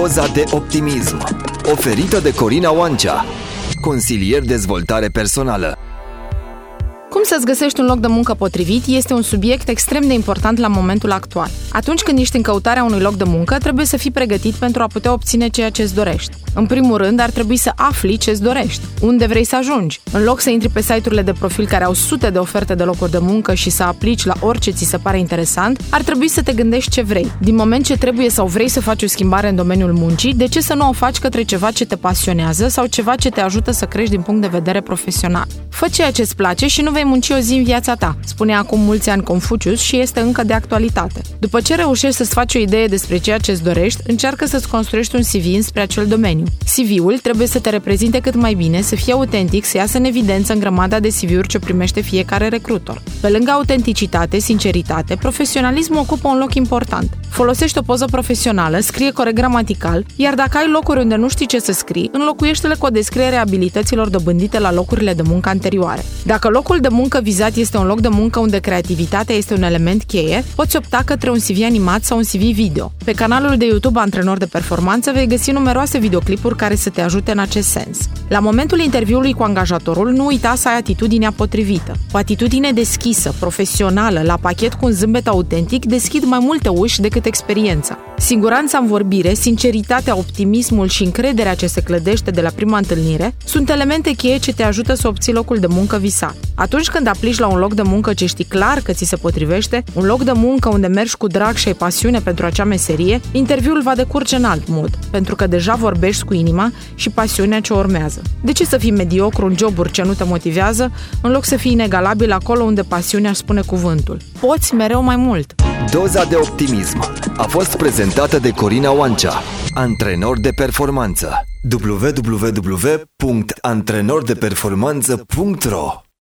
Doza de optimism Oferită de Corina Oancea Consilier dezvoltare personală cum să-ți găsești un loc de muncă potrivit este un subiect extrem de important la momentul actual. Atunci când ești în căutarea unui loc de muncă, trebuie să fii pregătit pentru a putea obține ceea ce îți dorești. În primul rând, ar trebui să afli ce îți dorești, unde vrei să ajungi. În loc să intri pe site-urile de profil care au sute de oferte de locuri de muncă și să aplici la orice ți se pare interesant, ar trebui să te gândești ce vrei. Din moment ce trebuie sau vrei să faci o schimbare în domeniul muncii, de ce să nu o faci către ceva ce te pasionează sau ceva ce te ajută să crești din punct de vedere profesional? Fă ceea ce îți place și nu vei munci o zi în viața ta, spune acum mulți ani Confucius și este încă de actualitate. După ce reușești să-ți faci o idee despre ceea ce îți dorești, încearcă să-ți construiești un CV spre acel domeniu. CV-ul trebuie să te reprezinte cât mai bine, să fie autentic, să iasă în evidență în grămada de CV-uri ce primește fiecare recrutor. Pe lângă autenticitate, sinceritate, profesionalismul ocupă un loc important. Folosește o poză profesională, scrie corect gramatical, iar dacă ai locuri unde nu știi ce să scrii, înlocuiește-le cu o descriere a abilităților dobândite la locurile de muncă anterioare. Dacă locul de muncă vizat este un loc de muncă unde creativitatea este un element cheie, poți opta către un CV animat sau un CV video. Pe canalul de YouTube Antrenor de Performanță vei găsi numeroase videoclipuri care să te ajute în acest sens. La momentul interviului cu angajatorul, nu uita să ai atitudinea potrivită. O atitudine deschisă, profesională, la pachet cu un zâmbet autentic, deschid mai multe uși decât experiența. Siguranța în vorbire, sinceritatea, optimismul și încrederea ce se clădește de la prima întâlnire sunt elemente cheie ce te ajută să obții locul de muncă visat. Atunci când aplici la un loc de muncă ce știi clar că ți se potrivește, un loc de muncă unde mergi cu drag și ai pasiune pentru acea meserie, interviul va decurge în alt mod, pentru că deja vorbești cu inima și pasiunea ce urmează. De ce să fii mediocru în joburi ce nu te motivează, în loc să fii inegalabil acolo unde pasiunea spune cuvântul? Poți mereu mai mult! Doza de optimism a fost prezentată de Corina Oancea, antrenor de performanță. www.antrenordeperformanță.ro